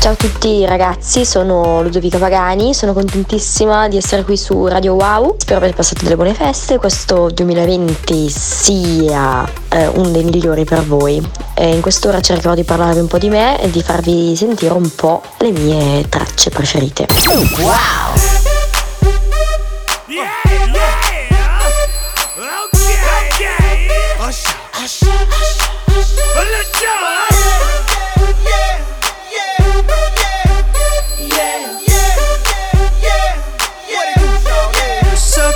Ciao a tutti ragazzi, sono Ludovica Pagani, sono contentissima di essere qui su Radio Wow. Spero abbiate passato delle buone feste, questo 2020 sia eh, uno dei migliori per voi. E in quest'ora cercherò di parlarvi un po' di me e di farvi sentire un po' le mie tracce preferite. Wow! Yeah, yeah.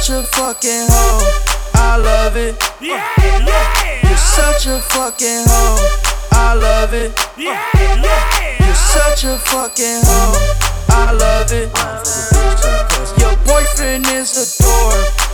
Such a fucking hoe. I love it. Yeah, yeah. You're such a fucking hoe. I love it. Yeah, yeah. You're such a fucking hoe. I love it. Your boyfriend is a dork.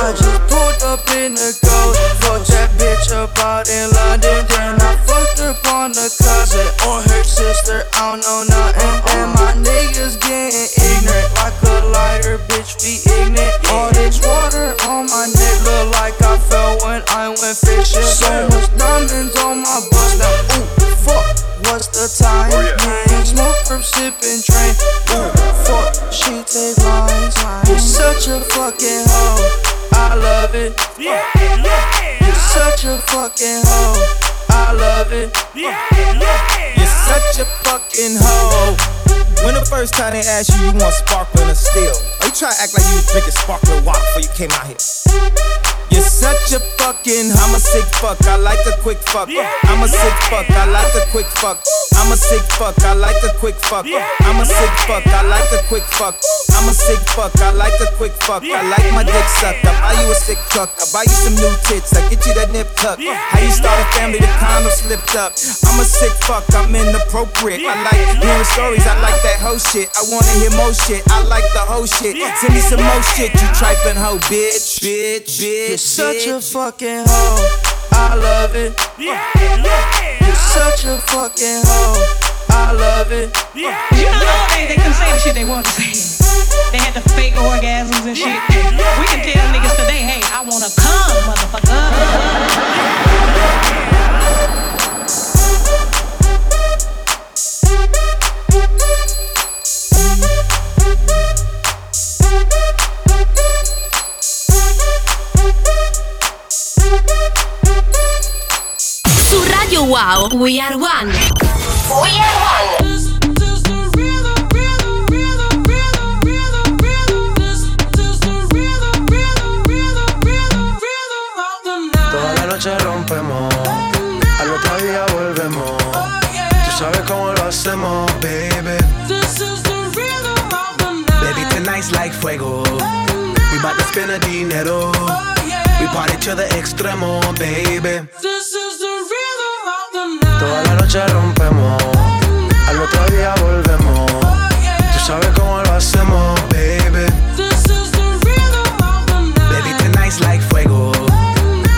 I just pulled up in the ghost. Fucked that bitch up out in London. Then I fucked up on the cousin or her sister. I don't know nothing. And my niggas getting ignorant like a lighter bitch be ignorant. All this water on my neck look like I fell when I went fishing. So much diamonds on my bust now. Ooh, fuck, what's the time? Oh, Man, smoke from sipping train. Ooh, fuck, she take lines. You're such a fucking hoe. I love it. Yeah, yeah. You're such a fucking hoe. I love it. Yeah, yeah. You're such a fucking hoe. When the first time they asked you, you want sparkling or still? Or you try to act like you was drinking sparkling water before you came out here? You're such a fucking, I'm a sick fuck, I like a quick fuck. I'm a sick fuck, I like a quick fuck. I'm a sick fuck, I like a quick fuck. I'm a sick fuck, I like a quick fuck. I'm a sick fuck, I like a quick fuck. I like my dick sucked. I buy you a sick truck, I buy you some new tits, I get you that nip tuck. How you start a family, the condom slipped up. I'm a sick fuck, I'm inappropriate. I like hearing stories, I like that whole shit. I wanna hear more shit, I like the whole shit. Send me some more shit, you trifling hoe, bitch, bitch, bitch You're such a fucking hoe. I love it. Yeah, yeah. You're such a fucking hoe. I love it. Yeah, you know they, they couldn't say the shit they wanted to say. They had the fake orgasms and shit. We can tell niggas today, hey, I wanna come, motherfucker. Wow, we are one. We are one. Toda la noche rompemos, al otro día volvemos. Tú sabes cómo lo hacemos, baby. Baby, tonight's like fuego. We bout to spend a dinero. We party to the extremo, baby. Toda la noche rompemos, al otro día volvemos. Tú sabes cómo lo hacemos, baby. Baby, tonight's like fuego.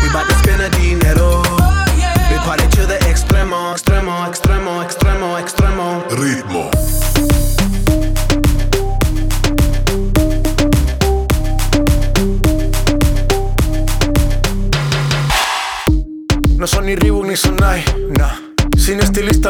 We bout to spend a dinero. We party to the extremo, extremo, extremo, extremo, extremo. Ritmo. No son ni Reebok ni Sonai, nah.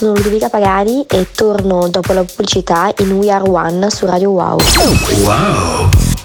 Sono Ludovica Pagani e torno dopo la pubblicità in We Are One su Radio Wow. Wow!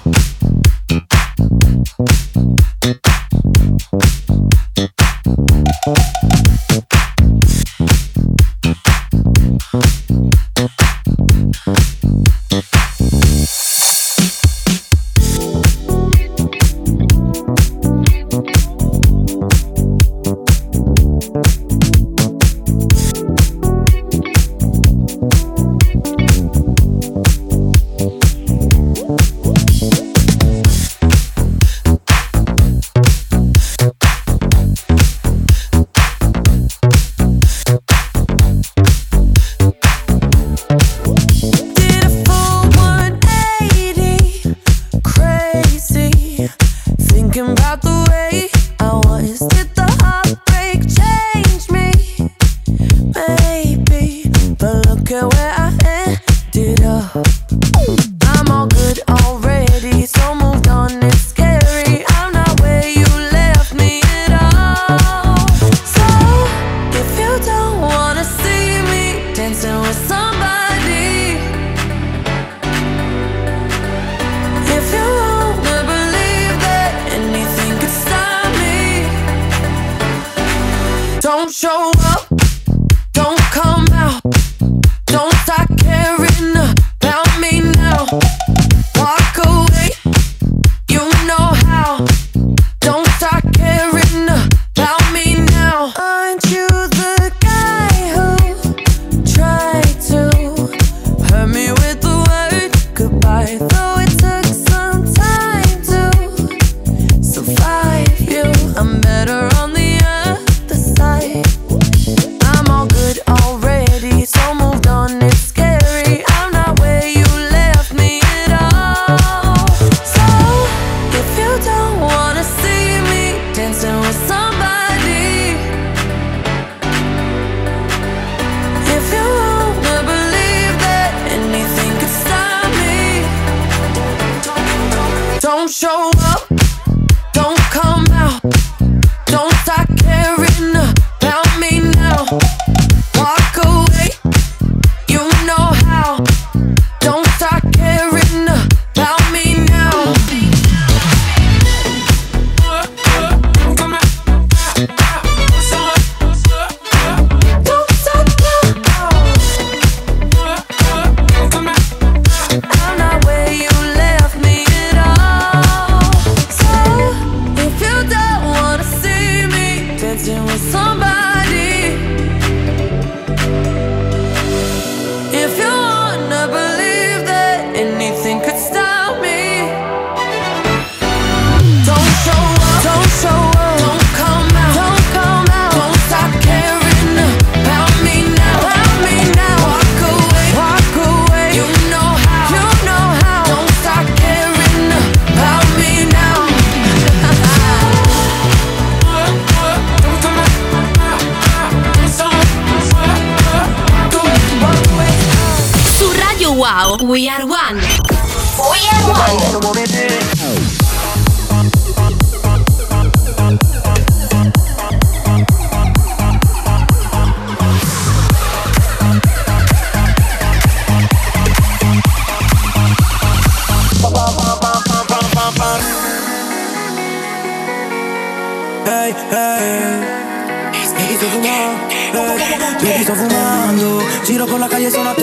Giro por la calle, sono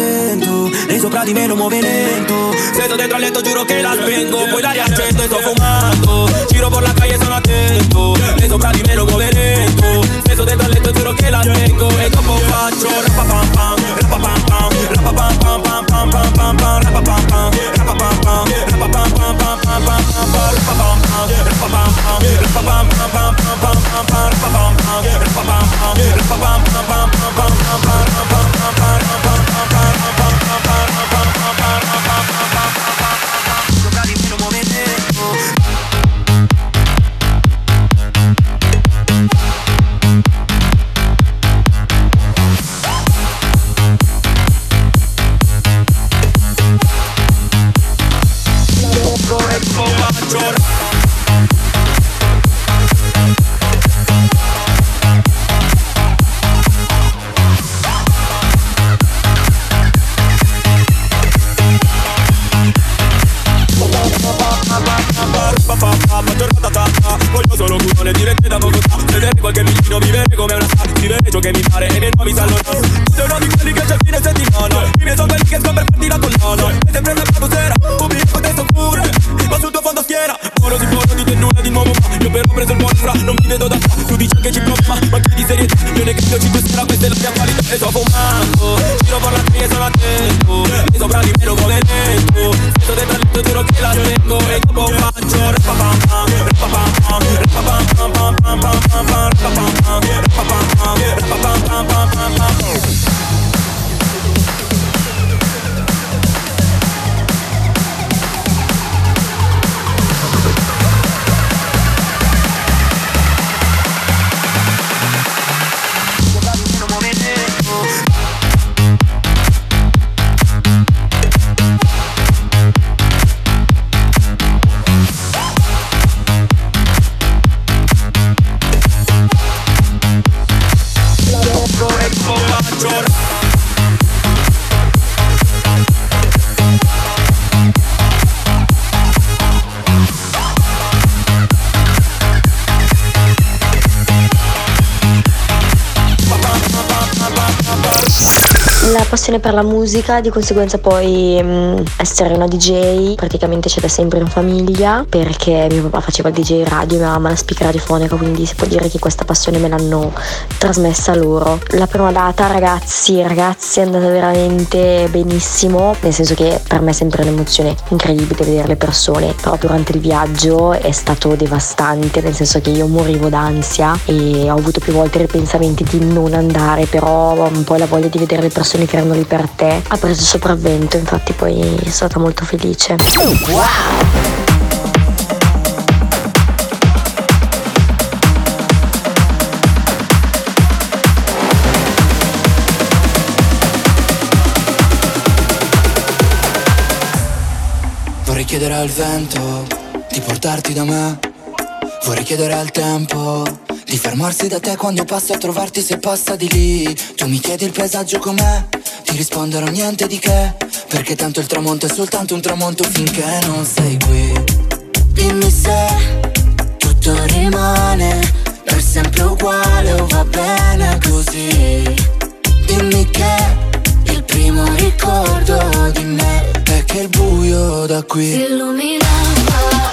attento. Lei sopra di me lo muove lento. Se sto dentro al letto, giuro che la spengo. Poi la riaccendo e sto fumando. Giro por la calle, sono attento. Lei sopra di me lo muove lento. Se sto dentro al letto, giuro che la spengo. E dopo faccio rapapam pam, rapapam pam, rapapam pam pam pam pam pam pam, rapapam pam, rapapam pam, rapapam pam pam pam pam pam pam, rapapam pam, rapapam pam, rapapam pam pam pam pam pam pam, rapapam pam, rapapam pam, rapapam pam pam pam pam pam pam, rapapam pam, rapapam pam pam ma Ma che di serietà Io ne credo 5 sera Questa è la mia qualità E sto fumando Giro per la calle sono attento E sopra di me lo muove lento Sto dentro letto giuro che la spengo E dopo faccio Rapapam pam Rapapam pam Rapapam pam pam pam pam pam pam Rapapam pam passione per la musica, di conseguenza poi mh, essere una DJ praticamente c'è da sempre in famiglia perché mio papà faceva il DJ radio e mia mamma la speaker radiofonica, quindi si può dire che questa passione me l'hanno trasmessa loro. La prima data ragazzi, ragazzi è andata veramente benissimo, nel senso che per me è sempre un'emozione incredibile vedere le persone, però durante il viaggio è stato devastante, nel senso che io morivo d'ansia e ho avuto più volte ripensamenti di non andare, però un po' la voglia di vedere le persone che erano lì per te ha preso sopravvento, infatti poi sono stata molto felice. Vorrei chiedere al vento di portarti da me. Vorrei chiedere al tempo di fermarsi da te quando passo a trovarti se passa di lì. Tu mi chiedi il paesaggio com'è, ti risponderò niente di che. Perché tanto il tramonto è soltanto un tramonto finché non sei qui. Dimmi se tutto rimane per sempre uguale o va bene così. Dimmi che il primo ricordo di me è che il buio da qui Si illuminava,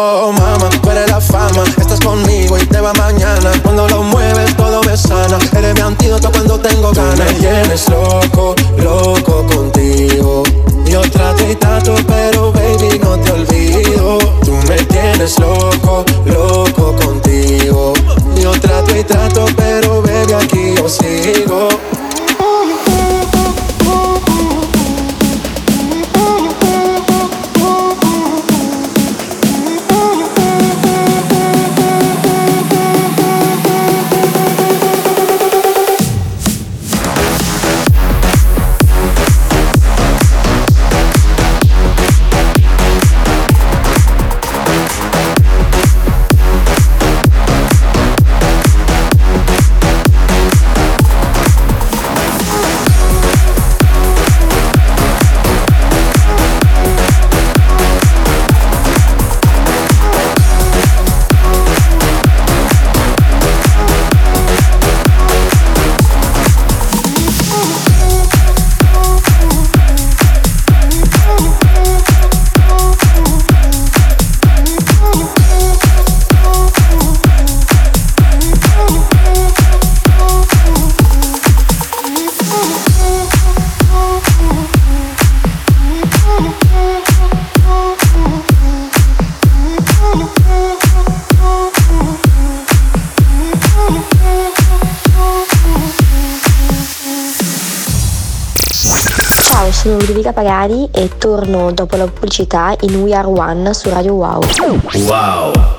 Cari e torno dopo la pubblicità in We Are One su Radio Wow. Wow!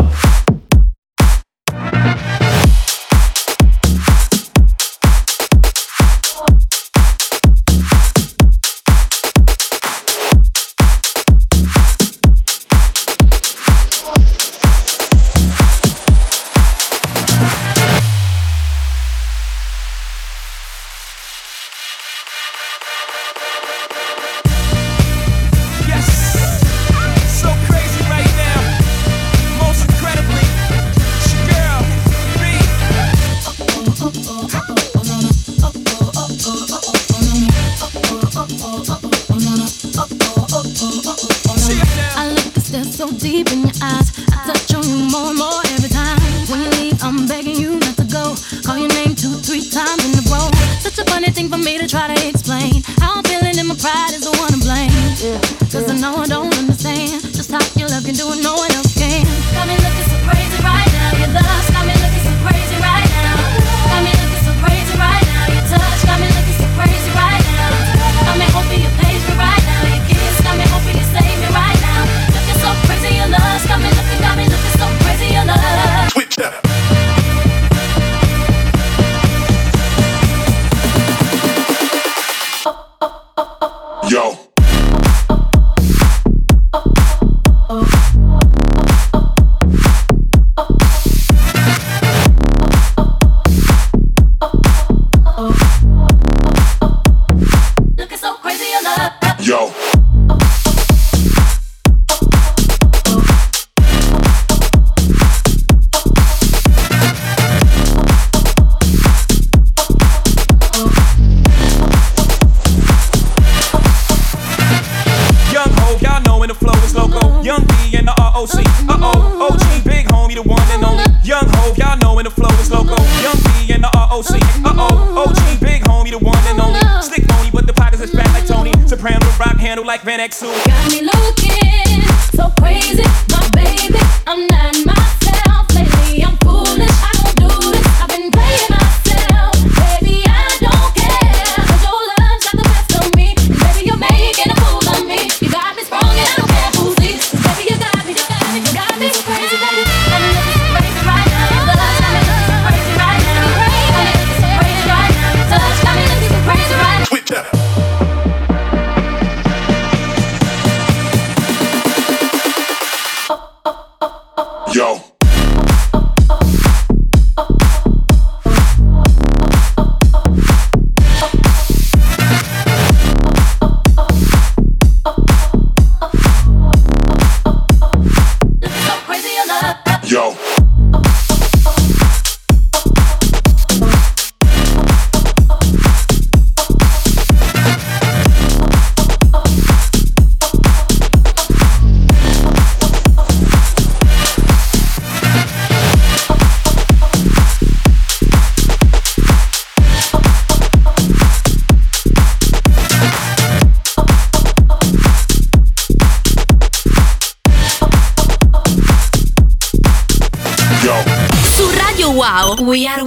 Yo. We are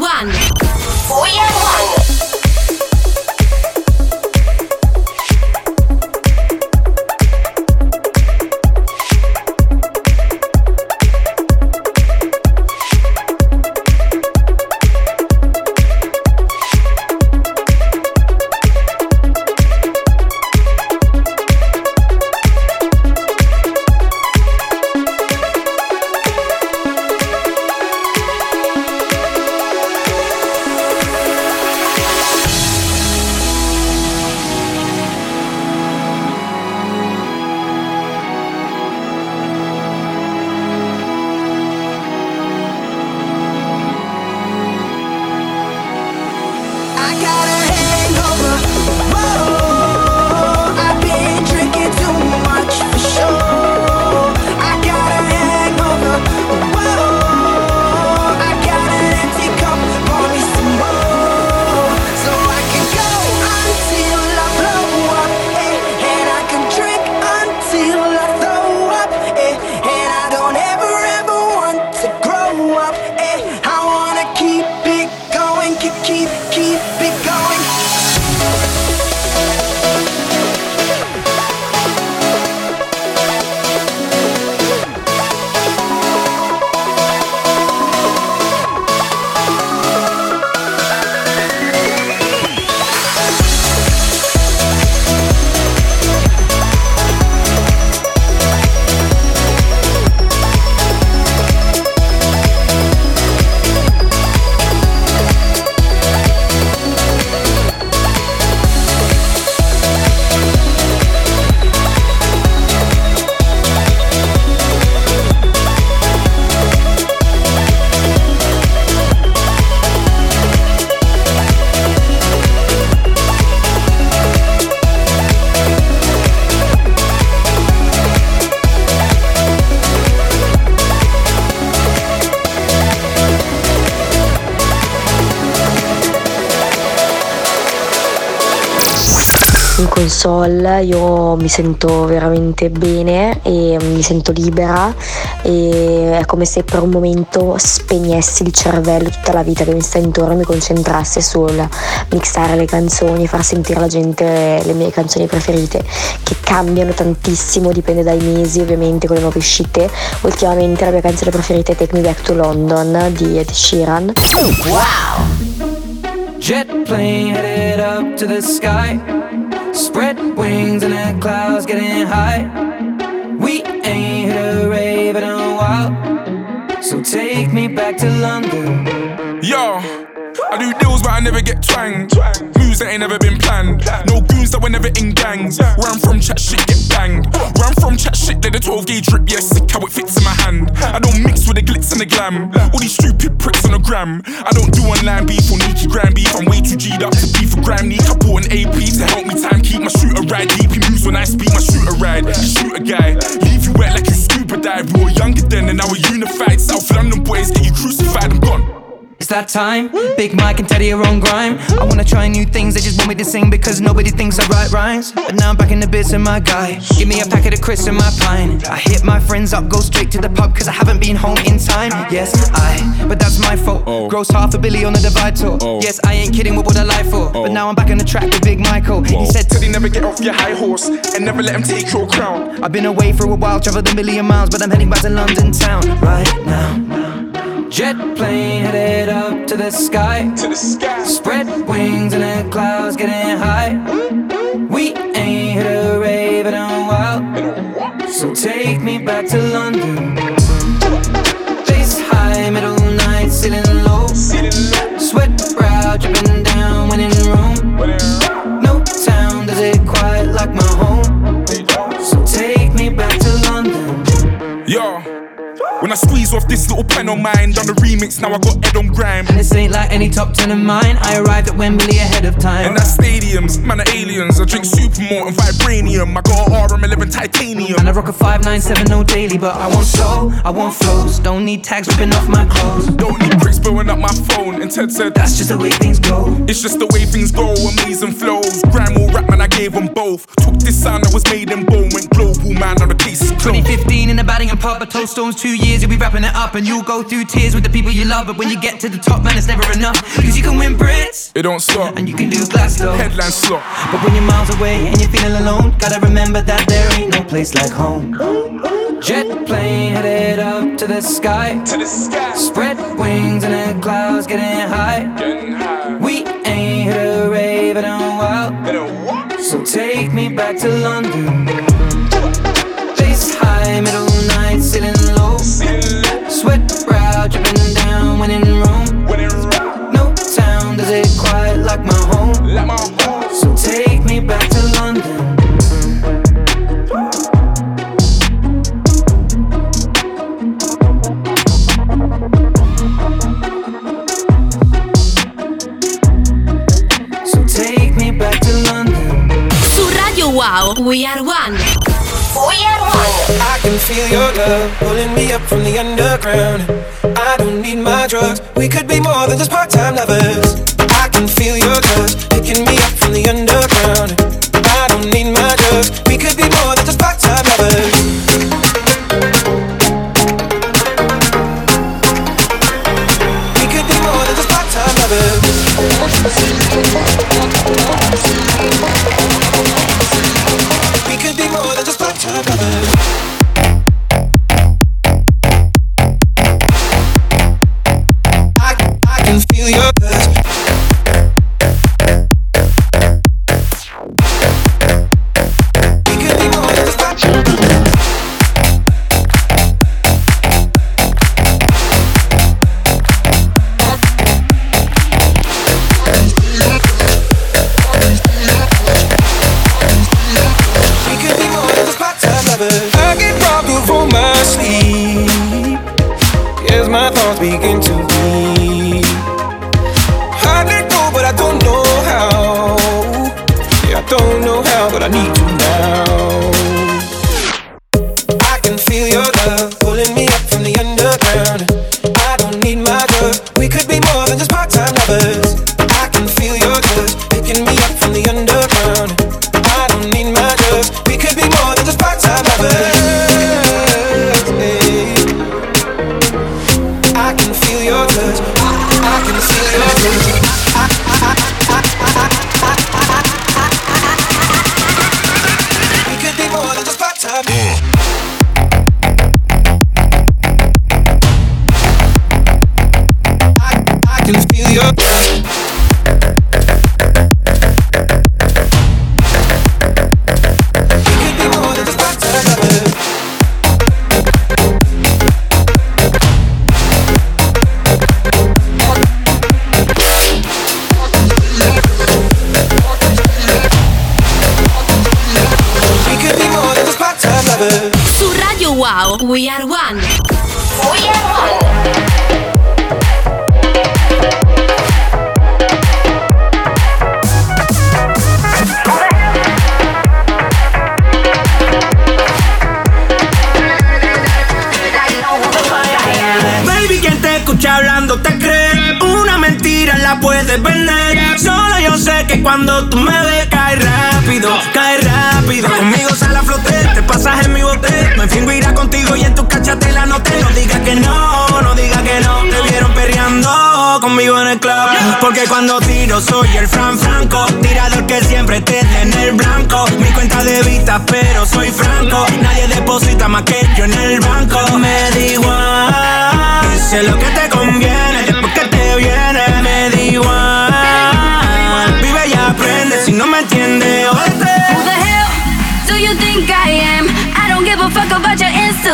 in console io mi sento veramente bene e mi sento libera e è come se per un momento spegnessi il cervello, tutta la vita che mi sta intorno e mi concentrassi sul mixare le canzoni, far sentire alla gente le mie canzoni preferite che cambiano tantissimo, dipende dai mesi ovviamente con le nuove uscite. Ultimamente la mia canzone preferita è Take Me Back to London di Ed Sheeran. Jet plane headed up to the sky. Spread wings and the clouds getting high. We ain't hit a rave in a while. So take me back to London. Yo, I do deals but I never get twanged. Moves that ain't never been planned. No goons that were never in gangs. Where I'm from, chat shit get banged. Where I'm from, chat shit, let the 12 gauge drip. Yeah, sick how it fits in my hand. I don't mix with the glitz and the glam. All these stupid pricks on the gram. I don't do online beef or Nikki gram beef. I'm way too G'd up to beef for gram neat. I bought an AP to help me time keep my shooter ride deep. He moves when I speak, my shooter ride. Shoot a guy, leave you wet like you scuba dive. We were younger then and now we're unified. South London boys get you crucified. I'm gone. It's that time. Big Mike and Teddy are on grime. I wanna try new things, they just want me to sing because nobody thinks I write rhymes. But now I'm back in the bits of my guy. Give me a packet of crisps and my pine. I hit my friends up, go straight to the pub cause I haven't been home in time. Yes, I, but that's my fault. Oh. Gross half a billy on the divide tour. Oh. Yes, I ain't kidding, with what would I lie for? But oh. now I'm back on the track with Big Michael. He said, Teddy, never get off your high horse and never let him take your crown. I've been away for a while, traveled a million miles, but I'm heading back to London town right now. Jet plane headed up to the sky. To the sky. Spread wings and the clouds getting high. We ain't hit a rave in a while. So take me back to London. I squeeze off this little pen on mine, done the remix, now I got Ed on grime. And this ain't like any top ten of mine. I arrived at Wembley ahead of time. And that's stadiums, man are aliens. I drink supermalt and vibranium. I got a RM11 titanium. And I rock a 597 no daily, but I want soul, I want flows. Don't need tags ripping off my clothes. Don't need bricks blowing up my phone. And Ted said, That's just the way things go. It's just the way things go, amazing flows. Grime or rap, man, I gave them both. Took this sound that was made in bone, went global, man, now the case is 2015 in the batting and pub, but Toe Stones two years, you'll be wrapping it up, and you'll go through tears with the people you love. But when you get to the top, man, it's never enough. Cause you can win Brits, It don't stop. and you can do Glasgow. Headline slot. But when you're miles away and you're feeling alone, gotta remember that there ain't no place like home. Jet plane headed up to the sky. To the sky. Spread wings and the clouds. Getting high. Love pulling me up from the underground. I don't need my drugs. We could be more than just part-time lovers. Su Radio Wow, We Are One. We are one. Baby, quien te escucha hablando te cree. Una mentira la puedes vender. Solo yo sé que cuando tú me ves, cae rápido, cae rápido. Te en mi bote. Me fingo irá contigo y en tu cachate la noté. No digas que no, no digas que no. Te vieron perreando conmigo en el club. Porque cuando tiro soy el Fran Franco. Tirador que siempre te en el blanco. Mi cuenta de vista, pero soy franco. Nadie deposita más que yo en el banco. Me da igual. Sé lo que te conviene. Después que te viene, me da igual. Vive y aprende. Si no me entiendes,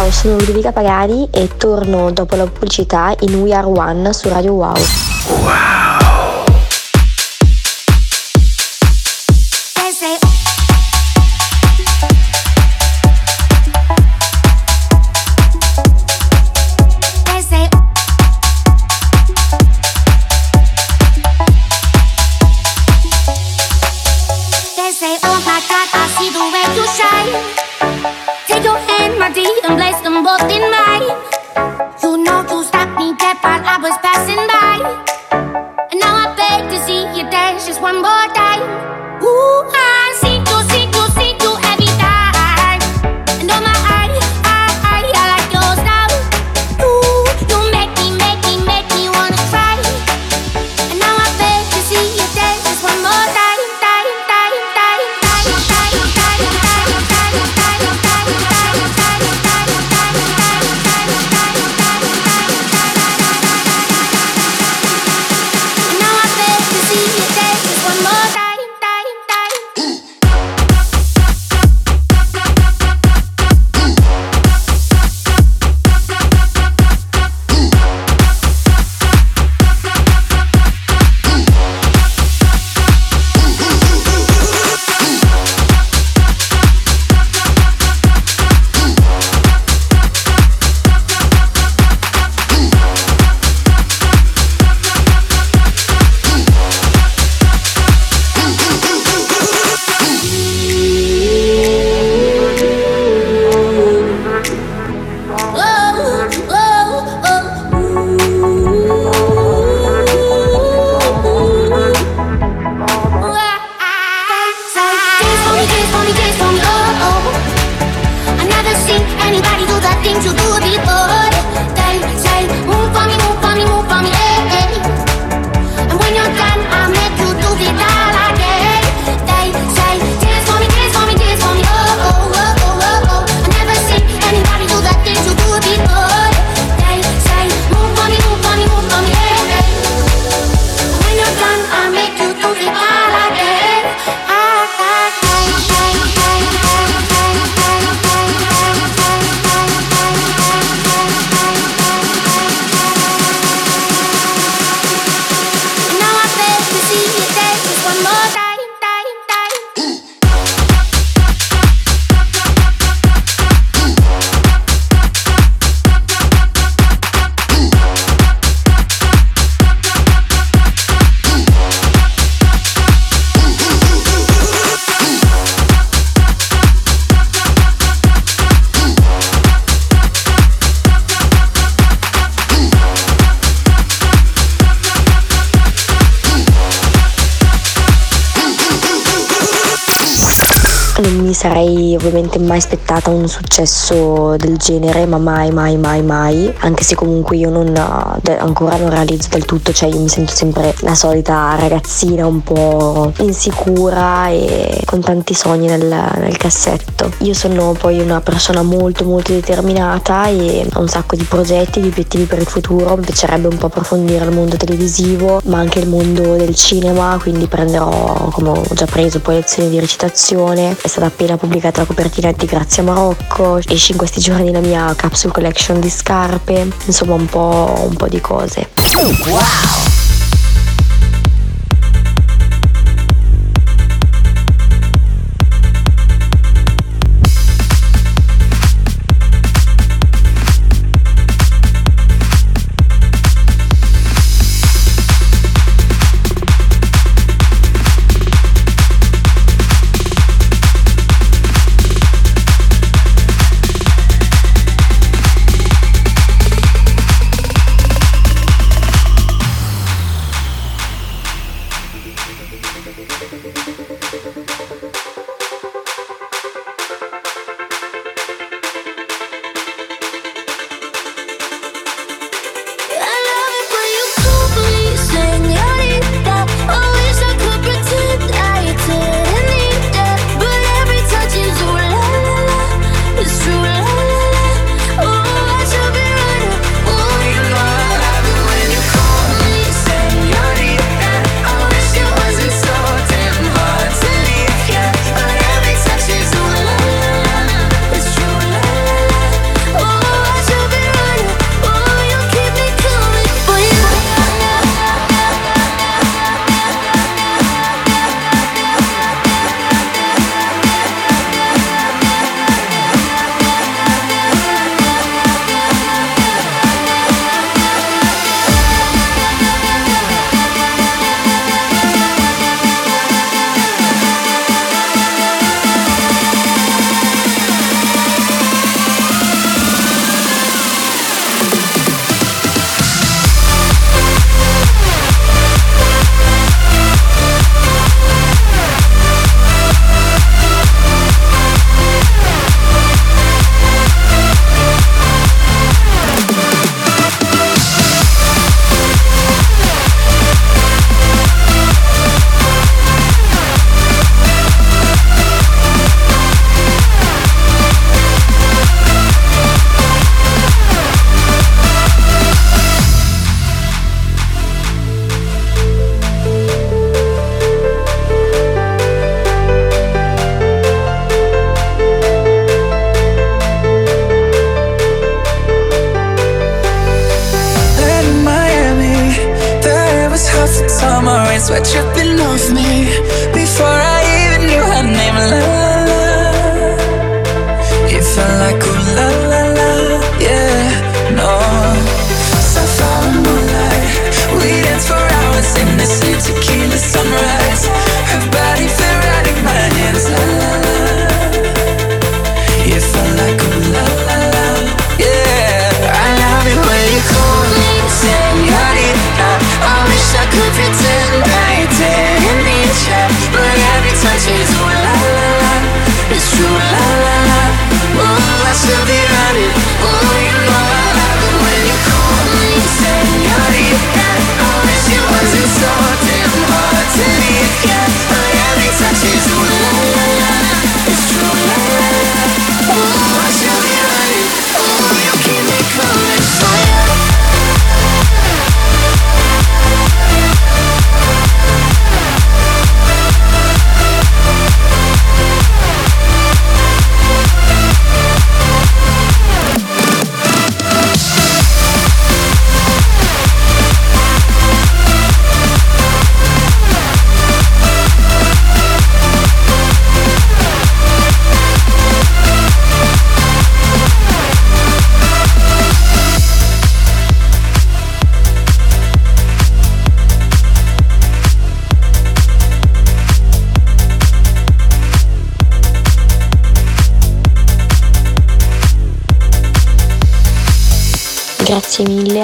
Ciao, sono Ludovica Pagani e torno dopo la pubblicità in We Are One su Radio Wow. They sarei ovviamente mai aspettata un successo del genere, ma mai, mai, mai, mai. Anche se comunque io non, de- ancora non realizzo del tutto, cioè io mi sento sempre la solita ragazzina un po' insicura e con tanti sogni nel, nel cassetto. Io sono poi una persona molto, molto determinata e ho un sacco di progetti, di obiettivi per il futuro. Mi piacerebbe un po' approfondire il mondo televisivo, ma anche il mondo del cinema, quindi prenderò, come ho già preso, poi lezioni di recitazione. È stata appena pubblicata la copertina di Grazia Marocco, esce in questi giorni la mia capsule collection di scarpe, insomma un po', un po' di cose.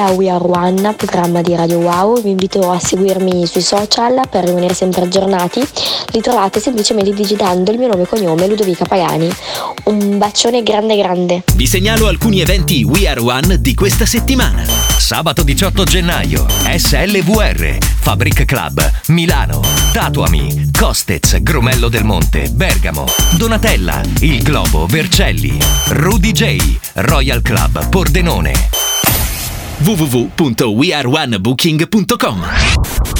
a We Are One, programma di Radio Wow. Vi invito a seguirmi sui social per rimanere sempre aggiornati. Li trovate semplicemente digitando il mio nome e cognome Ludovica Pagani. Un bacione grande grande. Vi segnalo alcuni eventi We Are One di questa settimana. Sabato 18 gennaio, SLVR, Fabric Club, Milano, Tatuami, Costez, Grumello del Monte, Bergamo, Donatella, Il Globo, Vercelli, Rudy J, Royal Club, Pordenone. www.wearewanabooking.com